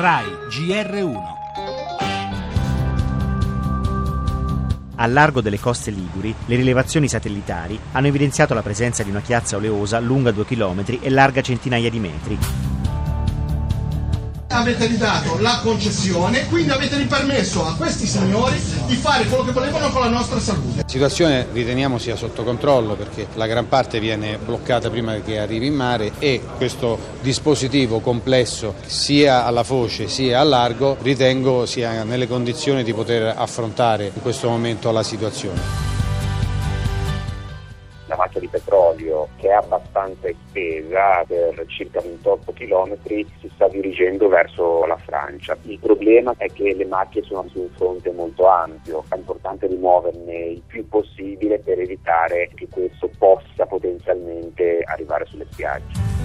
RAI GR1 Al largo delle coste liguri, le rilevazioni satellitari hanno evidenziato la presenza di una chiazza oleosa lunga 2 km e larga centinaia di metri. Avete ridato la concessione, quindi avete ripermesso a questi signori di fare quello che volevano con la nostra salute. La situazione riteniamo sia sotto controllo perché la gran parte viene bloccata prima che arrivi in mare e questo dispositivo complesso sia alla foce sia a largo ritengo sia nelle condizioni di poter affrontare in questo momento la situazione macchia di petrolio che è abbastanza estesa per circa 28 km si sta dirigendo verso la Francia. Il problema è che le macchie sono su un fronte molto ampio, è importante rimuoverne il più possibile per evitare che questo possa potenzialmente arrivare sulle spiagge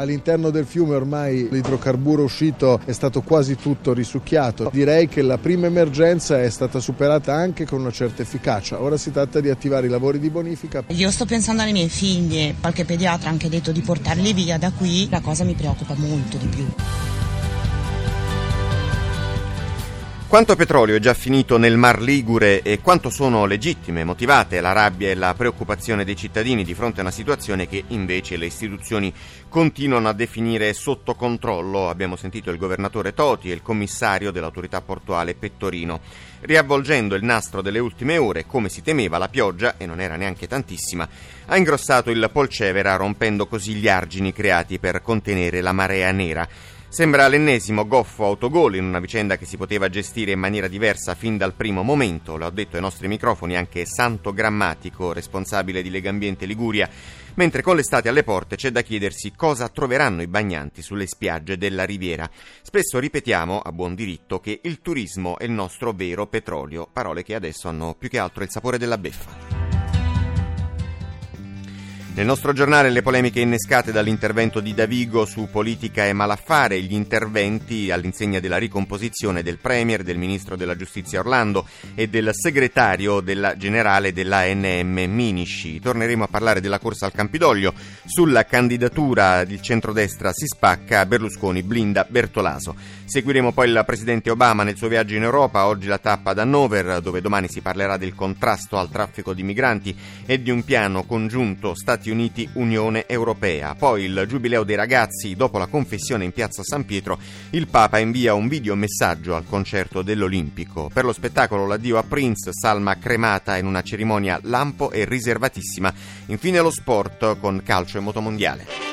all'interno del fiume ormai l'idrocarburo uscito è stato quasi tutto risucchiato. Direi che la prima emergenza è stata superata anche con una certa efficacia. Ora si tratta di attivare i lavori di bonifica. Io sto pensando alle mie figlie, qualche pediatra ha anche detto di portarli via da qui, la cosa mi preoccupa molto di più. Quanto petrolio è già finito nel Mar Ligure e quanto sono legittime, motivate la rabbia e la preoccupazione dei cittadini di fronte a una situazione che invece le istituzioni continuano a definire sotto controllo. Abbiamo sentito il governatore Toti e il commissario dell'autorità portuale Pettorino. Riavvolgendo il nastro delle ultime ore, come si temeva, la pioggia, e non era neanche tantissima, ha ingrossato il Polcevera rompendo così gli argini creati per contenere la marea nera. Sembra l'ennesimo goffo autogol in una vicenda che si poteva gestire in maniera diversa fin dal primo momento, lo ha detto ai nostri microfoni anche Santo Grammatico, responsabile di Legambiente Liguria, mentre con l'estate alle porte c'è da chiedersi cosa troveranno i bagnanti sulle spiagge della Riviera. Spesso ripetiamo, a buon diritto, che il turismo è il nostro vero petrolio, parole che adesso hanno più che altro il sapore della beffa. Nel nostro giornale le polemiche innescate dall'intervento di Davigo su politica e malaffare, gli interventi all'insegna della ricomposizione del Premier, del Ministro della Giustizia Orlando e del segretario della generale dell'ANM Minisci. Torneremo a parlare della corsa al Campidoglio. Sulla candidatura del centrodestra si spacca Berlusconi blinda Bertolaso. Seguiremo poi il Presidente Obama nel suo viaggio in Europa, oggi la tappa ad Hannover, dove domani si parlerà del contrasto al traffico di migranti e di un piano congiunto Stati Uniti Unione Europea. Poi il Giubileo dei ragazzi, dopo la confessione in piazza San Pietro, il Papa invia un videomessaggio al concerto dell'Olimpico. Per lo spettacolo l'addio a Prince, salma cremata in una cerimonia lampo e riservatissima. Infine lo sport con calcio e motomondiale.